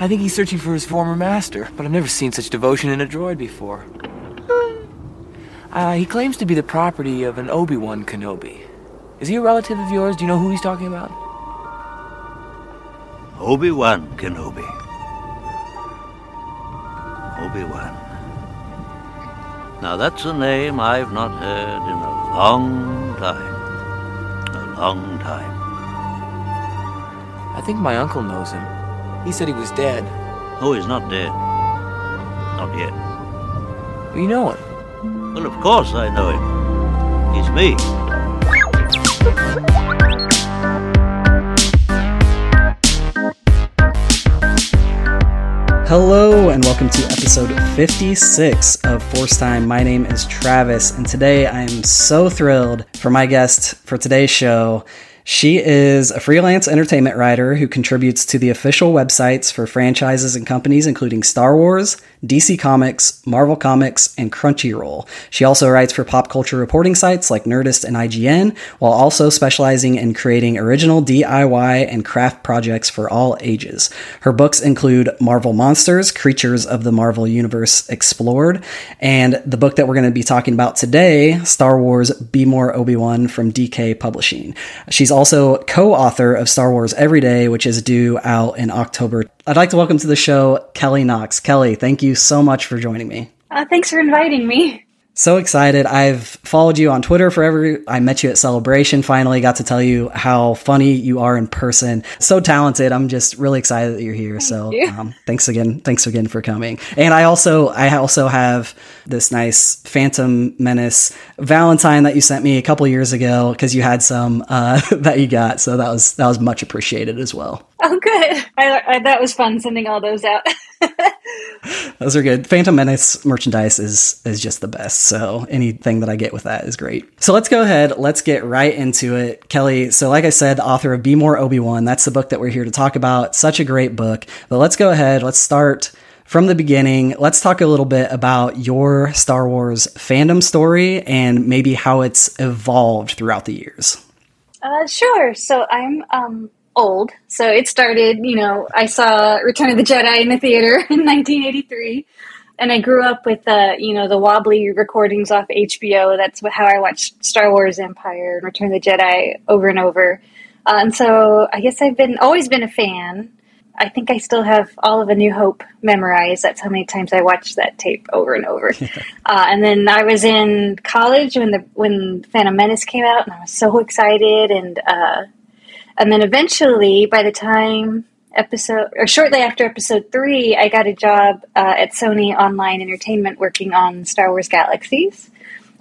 I think he's searching for his former master, but I've never seen such devotion in a droid before. Uh, he claims to be the property of an Obi-Wan Kenobi. Is he a relative of yours? Do you know who he's talking about? Obi-Wan Kenobi. Obi-Wan. Now that's a name I've not heard in a long time. A long time. I think my uncle knows him. He said he was dead. Oh, he's not dead. Not yet. You know him? Well, of course I know him. He's me. Hello, and welcome to episode 56 of Force Time. My name is Travis, and today I am so thrilled for my guest for today's show. She is a freelance entertainment writer who contributes to the official websites for franchises and companies including Star Wars, DC Comics, Marvel Comics, and Crunchyroll. She also writes for pop culture reporting sites like Nerdist and IGN, while also specializing in creating original DIY and craft projects for all ages. Her books include Marvel Monsters, Creatures of the Marvel Universe Explored, and the book that we're going to be talking about today, Star Wars Be More Obi-Wan from DK Publishing. She's also co-author of Star Wars Every Day, which is due out in October. I'd like to welcome to the show Kelly Knox. Kelly, thank you so much for joining me. Uh, thanks for inviting me. So excited. I've followed you on Twitter forever. I met you at Celebration, finally got to tell you how funny you are in person. So talented. I'm just really excited that you're here. Thank so you. um, thanks again. Thanks again for coming. And I also, I also have this nice Phantom Menace Valentine that you sent me a couple years ago because you had some uh, that you got. So that was, that was much appreciated as well. Oh, good. I, I, that was fun sending all those out. Those are good. Phantom Menace merchandise is is just the best. So anything that I get with that is great. So let's go ahead. Let's get right into it, Kelly. So like I said, the author of Be More Obi Wan. That's the book that we're here to talk about. Such a great book. But let's go ahead. Let's start from the beginning. Let's talk a little bit about your Star Wars fandom story and maybe how it's evolved throughout the years. Uh, sure. So I'm um, old. So it started, you know, I saw Return of the Jedi in the theater in 1983. And I grew up with, uh, you know, the wobbly recordings off HBO. That's how I watched Star Wars Empire and Return of the Jedi over and over. Uh, and so I guess I've been always been a fan. I think I still have all of A New Hope memorized. That's how many times I watched that tape over and over. uh, and then I was in college when the when Phantom Menace came out, and I was so excited. And uh, and then eventually, by the time episode or shortly after episode three, I got a job uh, at Sony Online Entertainment working on Star Wars Galaxies.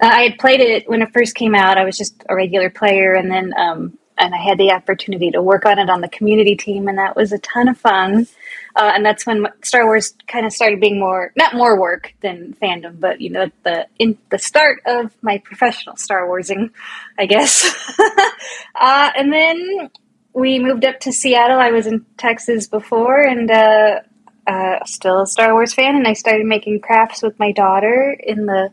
Uh, I had played it when it first came out. I was just a regular player, and then um, and I had the opportunity to work on it on the community team, and that was a ton of fun. Uh, and that's when Star Wars kind of started being more not more work than fandom, but you know the in the start of my professional Star Warsing, I guess. uh, and then we moved up to Seattle. I was in Texas before, and uh, uh, still a Star Wars fan. And I started making crafts with my daughter in the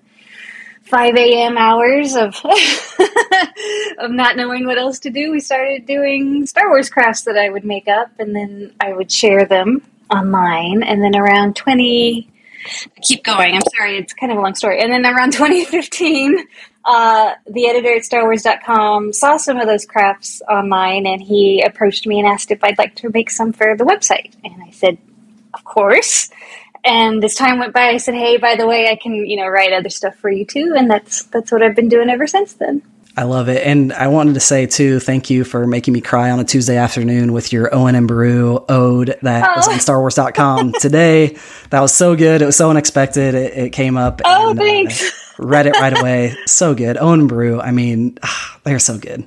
5 a.m. hours of of not knowing what else to do. We started doing Star Wars crafts that I would make up, and then I would share them online. And then around 20, I keep going. I'm sorry, it's kind of a long story. And then around 2015, uh, the editor at StarWars.com saw some of those crafts online, and he approached me and asked if I'd like to make some for the website. And I said, of course. And as time went by, I said, "Hey, by the way, I can you know write other stuff for you too," and that's that's what I've been doing ever since then. I love it. And I wanted to say too, thank you for making me cry on a Tuesday afternoon with your Owen and Beru ode that Oh. was on StarWars.com today. That was so good. It was so unexpected. It, it came up. Oh, and, uh, thanks. read it right away. So good. Owen and Beru, I mean, ah, they're so good.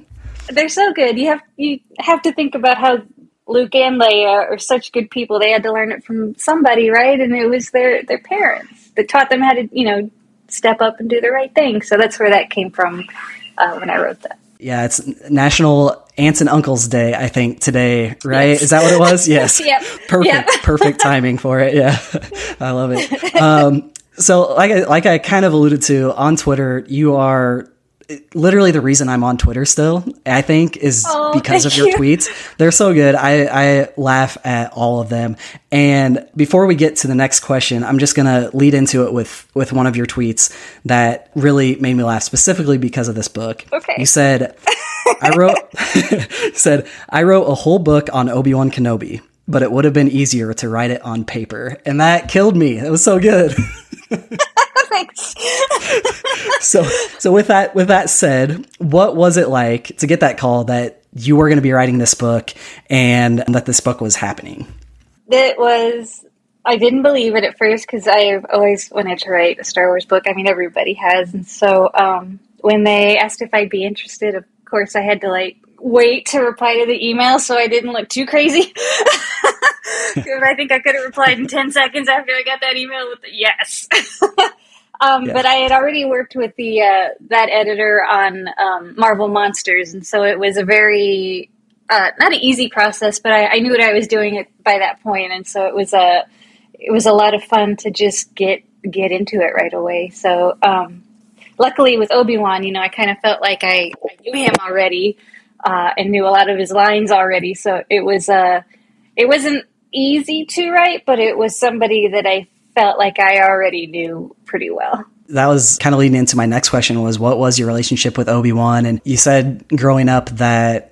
They're so good. You have you have to think about how Luke and Leia are such good people. They had to learn it from somebody, right? And it was their their parents that taught them how to you know step up and do the right thing. So that's where that came from uh, when I wrote that. Yeah, it's National Aunts and Uncles Day, I think, today, right? Yes. Is that what it was? Yes. Yep. Perfect. Yep. Perfect timing for it. Yeah. I love it. Um, so like I, like I kind of alluded to on Twitter, you are literally the reason I'm on Twitter still, I think, is Oh, because of your you. tweets. They're so good. I, I laugh at all of them. And before we get to the next question, I'm just gonna lead into it with with one of your tweets that really made me laugh, specifically because of this book. Okay. You said, I wrote said I wrote a whole book on Obi Wan Kenobi, but it would have been easier to write it on paper, and that killed me. It was so good. Thanks. So so with that with that said, what was it like to get that call that you were going to be writing this book and that this book was happening? It was. I didn't believe it at first because I've always wanted to write a Star Wars book. I mean, everybody has, and so um, when they asked if I'd be interested, of course, I had to like wait to reply to the email so I didn't look too crazy. I think I could have replied in ten seconds after I got that email with the yes. um, Yeah. But I had already worked with the uh, that editor on um, Marvel Monsters, and so it was a very uh, not an easy process, but I, I knew what I was doing at, by that point, and so it was a it was a lot of fun to just get get into it right away. So um, luckily with Obi Wan, you know, I kind of felt like I, I knew him already uh, and knew a lot of his lines already. So it was uh, it wasn't easy to write, but it was somebody that I felt like I already knew pretty well. That was kind of leading into my next question was what was your relationship with Obi-Wan and you said growing up that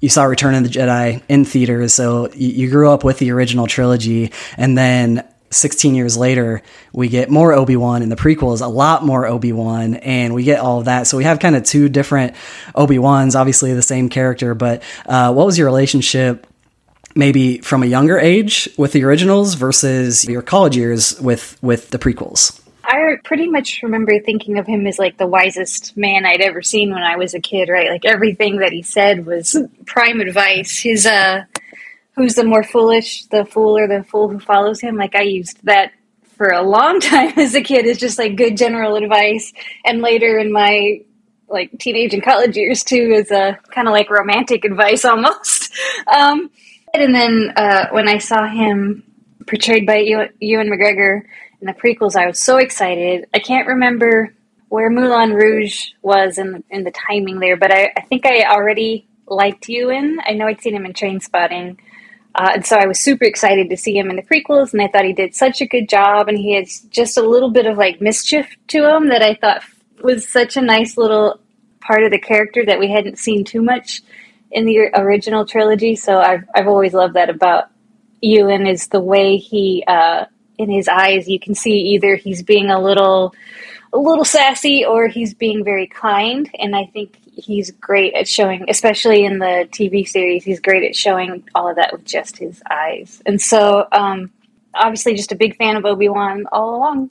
you saw Return of the Jedi in theaters, so you, grew up with the original trilogy, and then 16 years later, we get more Obi Wan in the prequels, a lot more Obi Wan, and we get all of that. So we have kind of two different Obi Wans, obviously the same character. But uh, what was your relationship, maybe from a younger age with the originals versus your college years with with the prequels? I pretty much remember thinking of him as like the wisest man I'd ever seen when I was a kid, right? Like everything that he said was prime advice. His uh who's the more foolish, the fool or the fool who follows him? Like I used that for a long time as a kid as just like good general advice and later in my like teenage and college years too is a kind of like romantic advice almost. Um and then uh when I saw him portrayed by Ewan Ewan McGregor in the prequels, I was so excited. I can't remember where Moulin Rouge was in the, in the timing there, but I, I think I already liked Ewan. I know I'd seen him in Trainspotting. Uh, and so I was super excited to see him in the prequels, and I thought he did such a good job, and he had just a little bit of like mischief to him that I thought was such a nice little part of the character that we hadn't seen too much in the original trilogy. So I've I've always loved that about Ewan is the way he uh, in his eyes you can see either he's being a little a little sassy or he's being very kind and I think he's great at showing especially in the TV series he's great at showing all of that with just his eyes. And so um, obviously just a big fan of Obi-Wan all along.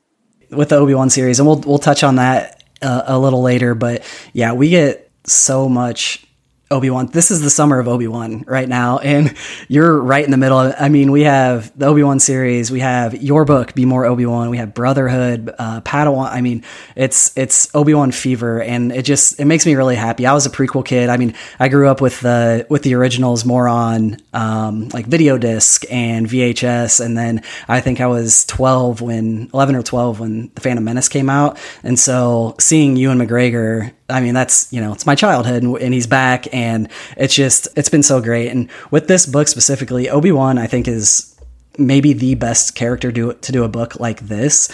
with the Obi Wan series, and we'll we'll touch on that uh, a little later. But yeah, we get so much Obi Wan. This is the summer of Obi Wan right now, and you're right in the middle. of I mean, we have the Obi Wan series, we have your book, Be More Obi Wan, we have Brotherhood, uh, Padawan. I mean, it's it's Obi Wan fever, and it just it makes me really happy. I was a prequel kid. I mean, I grew up with the with the originals more on um, like video disc and VHS, and then I think I was 12 when 11 or 12 when the Phantom Menace came out, and so seeing Ewan McGregor I mean, that's, you know, it's my childhood and, and, he's back and it's just, it's been so great. And with this book specifically, Obi-Wan, I think is maybe the best character to, to do a book like this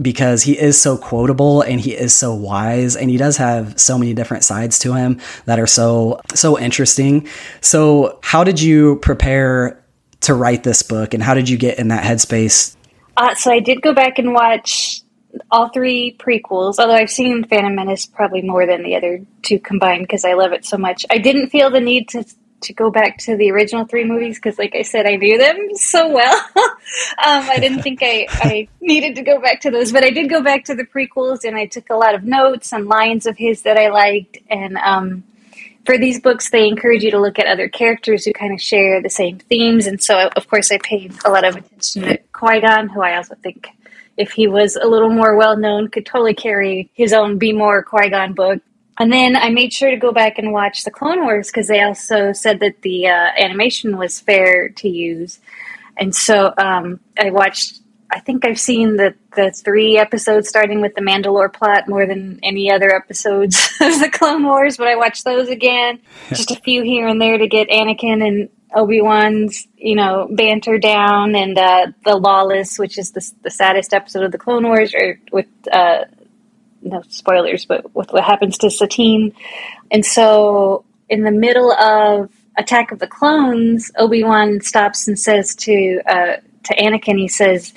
because he is so quotable and he is so wise and he does have so many different sides to him that are so, so interesting. So how did you prepare to write this book and how did you get in that headspace? Uh, so I did go back and watch all three prequels, although I've seen Phantom Menace probably more than the other two combined because I love it so much. I didn't feel the need to to go back to the original three movies because, like I said, I knew them so well. um, I didn't think I, I needed to go back to those, but I did go back to the prequels and I took a lot of notes and lines of his that I liked. And um, for these books, they encourage you to look at other characters who kind of share the same themes. And so, of course, I paid a lot of attention to Qui Gon, who I also think if he was a little more well known, could totally carry his own Be More Qui Gon book. And then I made sure to go back and watch the Clone Wars because they also said that the uh, animation was fair to use. And so um, I watched I think I've seen the the three episodes starting with the Mandalore plot more than any other episodes of the Clone Wars. But I watched those again, just a few here and there to get Anakin and Obi Wan's you know banter down, and uh, the Lawless, which is the the saddest episode of the Clone Wars, or with uh, no spoilers, but with what happens to Satine, and so in the middle of Attack of the Clones, Obi Wan stops and says to uh, to Anakin, he says,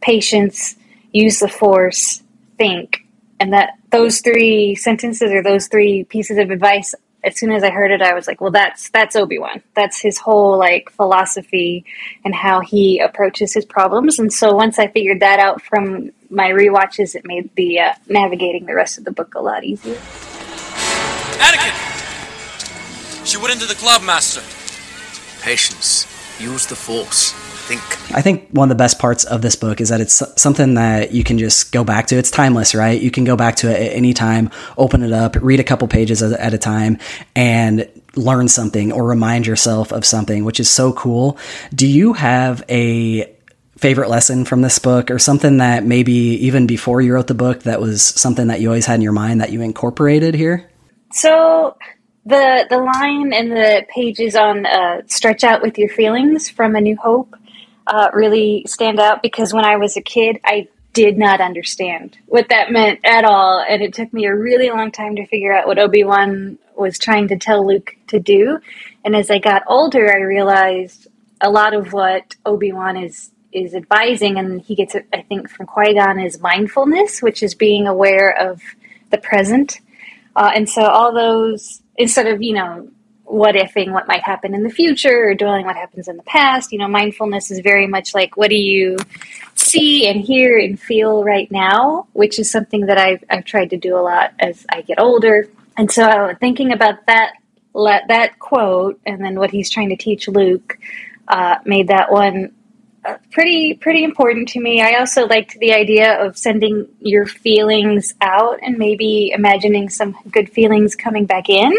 "Patience, use the Force, think." And that those three sentences or those three pieces of advice, as soon as I heard it, I was like, "Well, that's that's Obi Wan. That's his whole like philosophy and how he approaches his problems." And so once I figured that out from my re-watches, it made the uh, navigating the rest of the book a lot easier. Anakin! She went into the club, Master. Patience. Use the Force. Think. I think one of the best parts of this book is that it's something that you can just go back to. It's timeless, right? You can go back to it at any time, open it up, read a couple pages at a time, and learn something or remind yourself of something, which is so cool. Do you have a favorite lesson from this book or something that maybe even before you wrote the book that was something that you always had in your mind that you incorporated here? So the the line and the pages on uh, "Stretch Out with Your Feelings" from A New Hope uh, really stand out because when I was a kid, I did not understand what that meant at all, and it took me a really long time to figure out what Obi Wan was trying to tell Luke to do. And as I got older, I realized a lot of what Obi Wan is is advising, and he gets it, I think, from Qui Gon, is mindfulness, which is being aware of the present. Uh, and so all those instead of you know what ifing what might happen in the future or dwelling what happens in the past. You know mindfulness is very much like what do you see and hear and feel right now? Which is something that i've, I've tried to do a lot as i get older. And so thinking about that that quote and then what he's trying to teach luke uh, made that one pretty pretty important to me. I also liked the idea of sending your feelings out and maybe imagining some good feelings coming back in.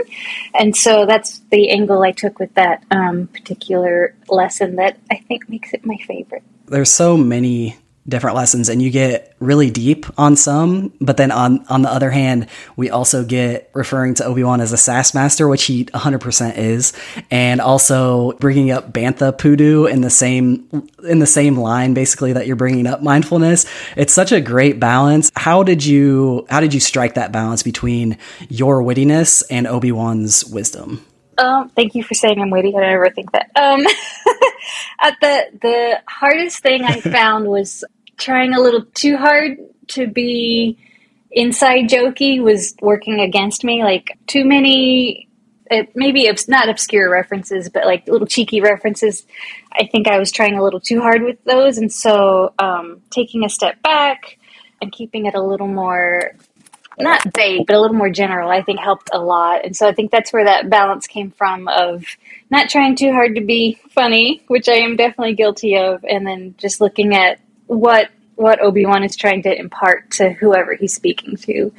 And so that's the angle I took with that um, particular lesson that I think makes it my favorite. There's so many different lessons and you get really deep on some but then on on the other hand we also get referring to obi-wan as a sass master which he 100% is and also bringing up bantha poodoo in the same in the same line basically that you're bringing up mindfulness it's such a great balance how did you how did you strike that balance between your wittiness and obi-wan's wisdom um, thank you for saying I'm witty. I never think that. Um, at the the hardest thing I found was trying a little too hard to be inside jokey was working against me. Like too many, uh, maybe not obscure references, but like little cheeky references. I think I was trying a little too hard with those, and so um, taking a step back and keeping it a little more not vague, but a little more general, I think helped a lot. And so I think that's where that balance came from of not trying too hard to be funny, which I am definitely guilty of, and then just looking at what what Obi Wan is trying to impart to whoever he's speaking to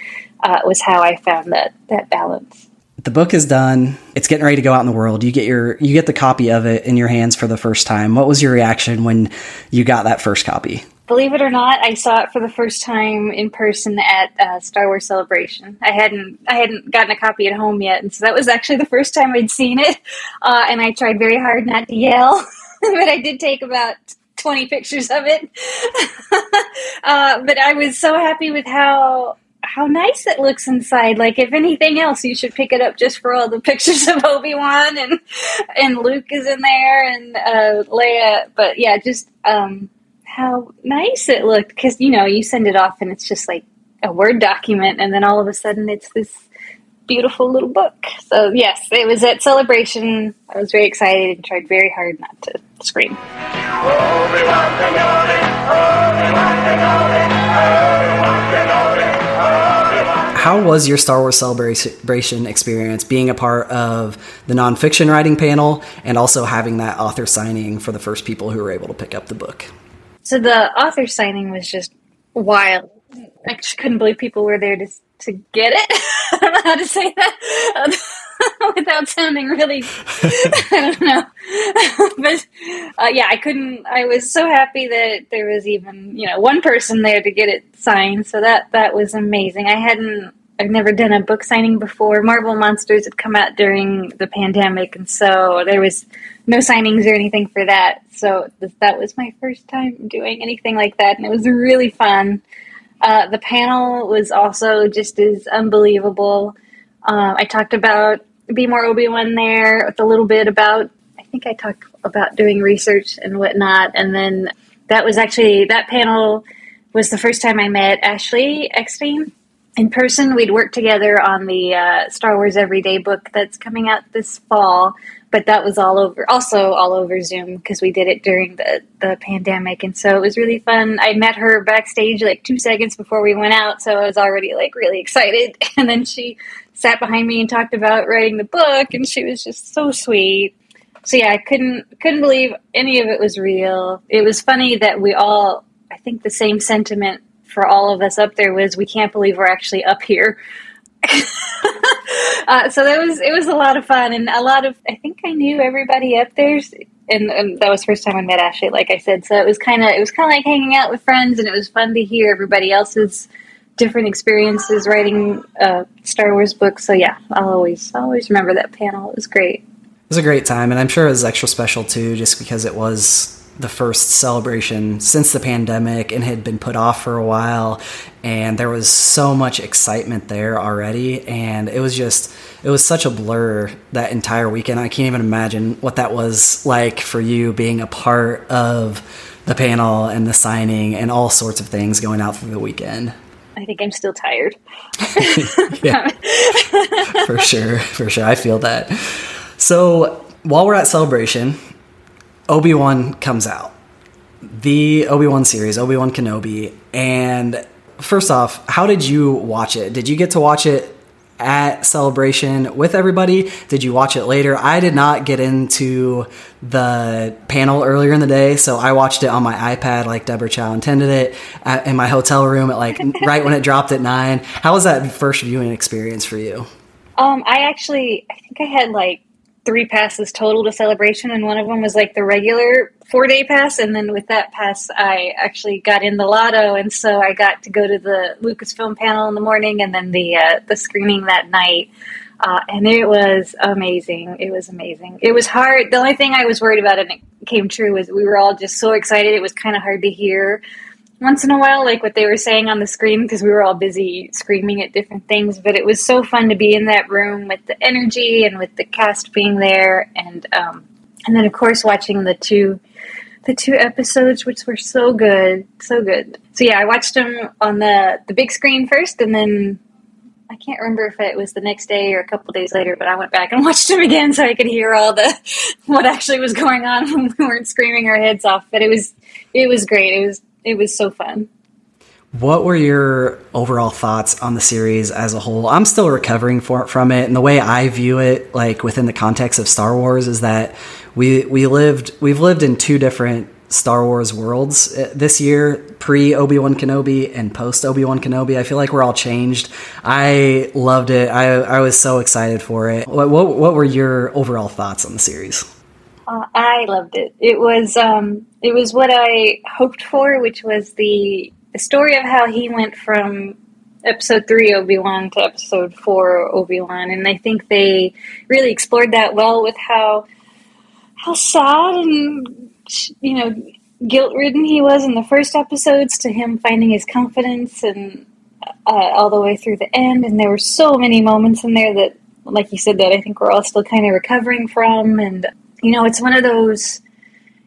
uh, was how I found that that balance. The book is done. It's getting ready to go out in the world. You get your you get the copy of it in your hands for the first time. What was your reaction when you got that first copy? Believe it or not, I saw it for the first time in person at uh, Star Wars Celebration. I hadn't I hadn't gotten a copy at home yet, and so that was actually the first time I'd seen it. Uh, and I tried very hard not to yell, but I did take about 20 pictures of it. uh, but I was so happy with how how nice it looks inside. Like if anything else, you should pick it up just for all the pictures of Obi Wan and and Luke is in there and uh, Leia. But yeah, just um, how nice it looked because you know you send it off and it's just like a word document, and then all of a sudden it's this beautiful little book. So yes, it was at Celebration. I was very excited and tried very hard not to scream. How was your Star Wars Celebration experience being a part of the nonfiction writing panel and also having that author signing for the first people who were able to pick up the book? So the author signing was just wild. I just couldn't believe people were there to to get it. I don't know how to say that. without sounding really, I don't know. but uh, yeah, I couldn't. I was so happy that there was even you know one person there to get it signed. So that that was amazing. I hadn't. I've never done a book signing before. Marvel Monsters had come out during the pandemic, and so there was no signings or anything for that. So th- that was my first time doing anything like that, and it was really fun. Uh, the panel was also just as unbelievable. Uh, I talked about Be More Obi Wan there with a little bit about, I think I talked about doing research and whatnot. And then that was actually, that panel was the first time I met Ashley Eckstein in person. We'd worked together on the uh, Star Wars Everyday book that's coming out this fall but that was all over also all over zoom because we did it during the the pandemic. And so it was really fun. I met her backstage like two seconds before we went out so i was already like really excited. And then she sat behind me and talked about writing the book and she was just so sweet. So yeah i couldn't couldn't believe any of it was real. It was funny that we all i think the same sentiment for all of us up there was we can't believe we're actually up here. Uh, so that was it was a lot of fun and a lot of I think I knew everybody up there. And, and that was first time I met Ashley like I said. So it was kind of it was kind of like hanging out with friends and it was fun to hear everybody else's different experiences writing uh, Star Wars books. So yeah I'll always always remember that panel. It was great. It was a great time and I'm sure it was extra special too just because it was the first celebration since the pandemic and had been put off for a while. And there was so much excitement there already. And it was just it was such a blur that entire weekend. I can't even imagine what that was like for you being a part of the panel and the signing and all sorts of things going out through the weekend. I think i'm still tired. Yeah. For sure. For sure. I feel that. So while we're at celebration Obi Wan comes out, the Obi Wan series, Obi Wan Kenobi, and first off, how did you watch it? Did you get to watch it at Celebration with everybody? Did you watch it later? I did not get into the panel earlier in the day, so I watched it on my iPad like Deborah Chow intended it at, in my hotel room at like right when it dropped at nine. How was that first viewing experience for you? Um, I actually, I think I had like three passes total to celebration and one of them was like the regular four day pass and then with that pass i actually got in the lotto and so i got to go to the lucasfilm panel in the morning and then the uh, the screening that night. Uh, and it was amazing. It was amazing. It was hard. The only thing i was worried about and it came true was we were all just so excited. It was kind of hard to hear once in a while, like what they were saying on the screen, because we were all busy screaming at different things. But it was so fun to be in that room with the energy and with the cast being there, and um, and then of course watching the two the two episodes, which were so good, so good. So yeah, I watched them on the the big screen first, and then I can't remember if it was the next day or a couple days later, but I went back and watched them again so I could hear all the what actually was going on when we weren't screaming our heads off. But it was it was great. It was it was so fun. What were your overall thoughts on the series as a whole? I'm still recovering for, from it, and the way I view it, like within the context of Star Wars, is that we we lived we've lived in two different Star Wars worlds uh, this year, pre Obi Wan Kenobi and post Obi Wan Kenobi. I feel like we're all changed. I loved it. I I was so excited for it. What what, what were your overall thoughts on the series? Uh, I loved it. It was um, it was what I hoped for, which was the the story of how he went from episode three Obi Wan to episode four Obi Wan, and I think they really explored that well with how how sad and you know guilt ridden he was in the first episodes to him finding his confidence and uh, all the way through the end. And there were so many moments in there that, like you said, that I think we're all still kind of recovering from, and you know, it's one of those.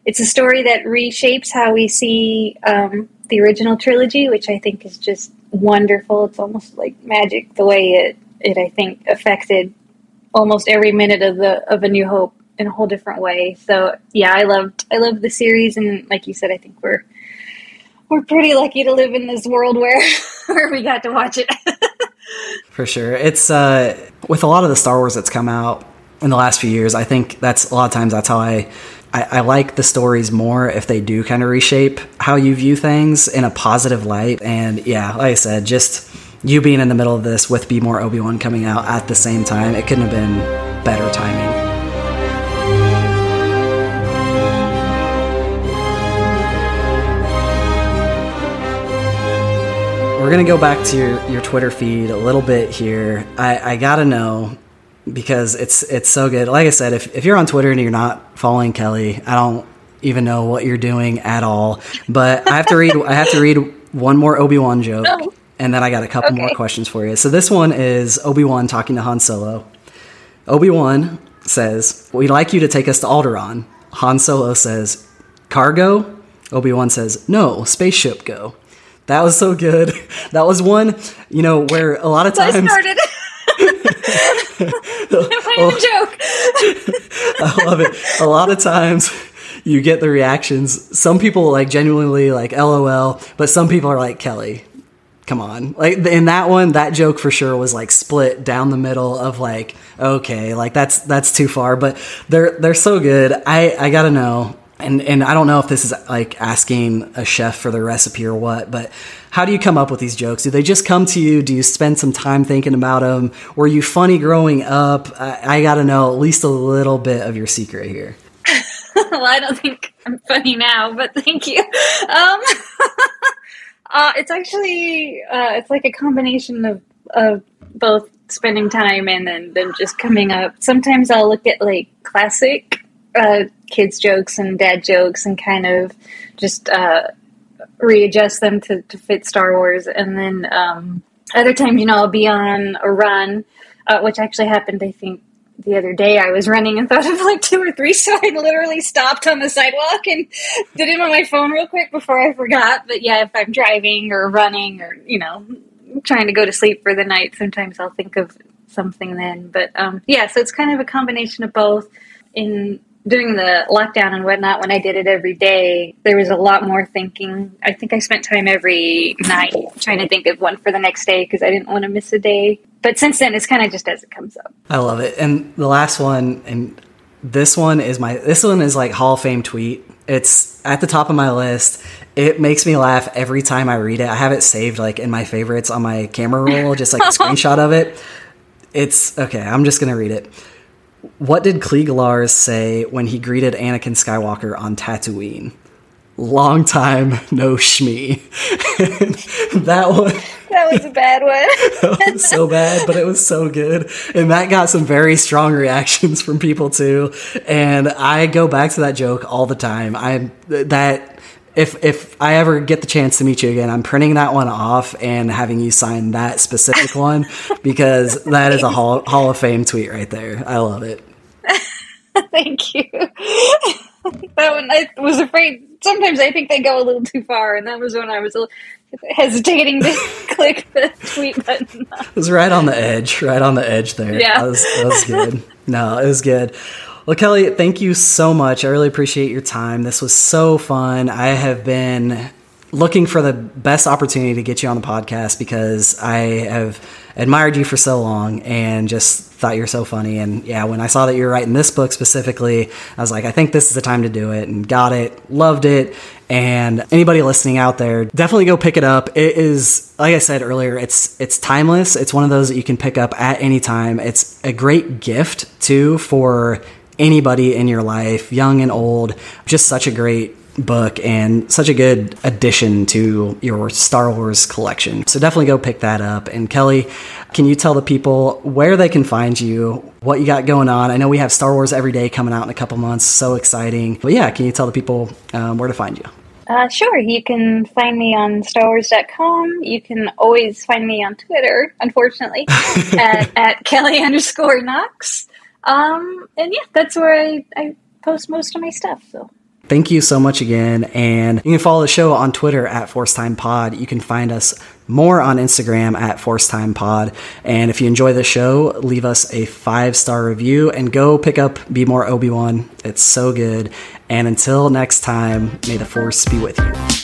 It's a story that reshapes how we see um, the original trilogy, which I think is just wonderful. It's almost like magic the way it it I think affected almost every minute of the of A New Hope in a whole different way. So yeah, I loved I loved the series, and like you said, I think we're we're pretty lucky to live in this world where where we got to watch it. For sure, it's uh, with a lot of the Star Wars that's come out in the last few years. I think that's a lot of times that's how I, I, I like the stories more if they do kind of reshape how you view things in a positive light. And yeah, like I said, just you being in the middle of this with Be More Obi Wan coming out at the same time, it couldn't have been better timing. We're gonna go back to your, your Twitter feed a little bit here. I, I gotta know because it's it's so good. Like I said, if, if you're on Twitter and you're not following Kelly, I don't even know what you're doing at all. But I have to read I have to read one more Obi Wan joke, Oh. and then I got a couple more questions for you. So this one is Obi Wan talking to Han Solo. Obi Wan says, "We'd like you to take us to Alderaan." Han Solo says, "Cargo." Obi Wan says, "No, spaceship go." That was so good. That was one, you know, where a lot of times What a oh. joke. I love it. A lot of times you get the reactions. Some people like genuinely like LOL, but some people are like Kelly. Come on. Like in that one, that joke for sure was like split down the middle of like okay, like that's that's too far, but they're they're so good. I I got to know. And and I don't know if this is like asking a chef for the recipe or what, but how do you come up with these jokes? Do they just come to you? Do you spend some time thinking about them? Were you funny growing up? I, I got to know at least a little bit of your secret here. well, I don't think I'm funny now, but thank you. Um, uh, it's actually uh, it's like a combination of of both spending time and then then just coming up. Sometimes I'll look at like classic uh, kids jokes and dad jokes and kind of just uh, readjust them to, to fit Star Wars, and then um, other times, you know, I'll be on a run, uh, which actually happened, I think, the other day. I was running and thought of like two or three, so I literally stopped on the sidewalk and did it on my phone real quick before I forgot. But yeah, if I'm driving or running or you know trying to go to sleep for the night, sometimes I'll think of something then. But um, yeah, so it's kind of a combination of both. In during the lockdown and whatnot, when I did it every day, there was a lot more thinking. I think I spent time every night trying to think of one for the next day because I didn't want to miss a day. But since then, it's kind of just as it comes up. I love it. And the last one, and this one is my this one is like Hall of Fame tweet. It's at the top of my list. It makes me laugh every time I read it. I have it saved like in my favorites on my camera roll, just like a screenshot of it. It's okay. I'm just gonna read it. What did Cliegg Lars say when he greeted Anakin Skywalker on Tatooine? Long time no shmee. that one That was a bad one. so bad, but it was so good. And that got some very strong reactions from people too. And I go back to that joke all the time. I that if if I ever get the chance to meet you again, I'm printing that one off and having you sign that specific one because that is a hall, hall of fame tweet right there. I love it. Thank you. that one, I was afraid. Sometimes I think they go a little too far, and that was when I was a little hesitating to click the tweet button. It was right on the edge, right on the edge there. Yeah. That was, that was good. no, it was good. Well, Kelly, thank you so much. I really appreciate your time. This was so fun. I have been looking for the best opportunity to get you on the podcast because I have admired you for so long and just thought you're so funny. And yeah, when I saw that you were writing this book specifically, I was like, I think this is the time to do it and got it, loved it. And anybody listening out there, definitely go pick it up. It is, like I said earlier, it's it's timeless. It's one of those that you can pick up at any time. It's a great gift too for anybody in your life, young and old. Just such a great book and such a good addition to your Star Wars collection. So definitely go pick that up. And Kelly, can you tell the people where they can find you, what you got going on? I know we have Star Wars Every Day coming out in a couple months. So exciting. But yeah, can you tell the people um, where to find you? Uh, sure, you can find me on StarWars.com. You can always find me on Twitter, unfortunately, at, at Kelly underscore Knox. Um, and yeah, that's where I, I post most of my stuff. So Thank you so much again. And you can follow the show on Twitter at Force Time Pod. You can find us more on Instagram at Force Time Pod. And if you enjoy the show, leave us a five star review and go pick up Be More Obi Wan. It's so good. And until next time, may the Force be with you.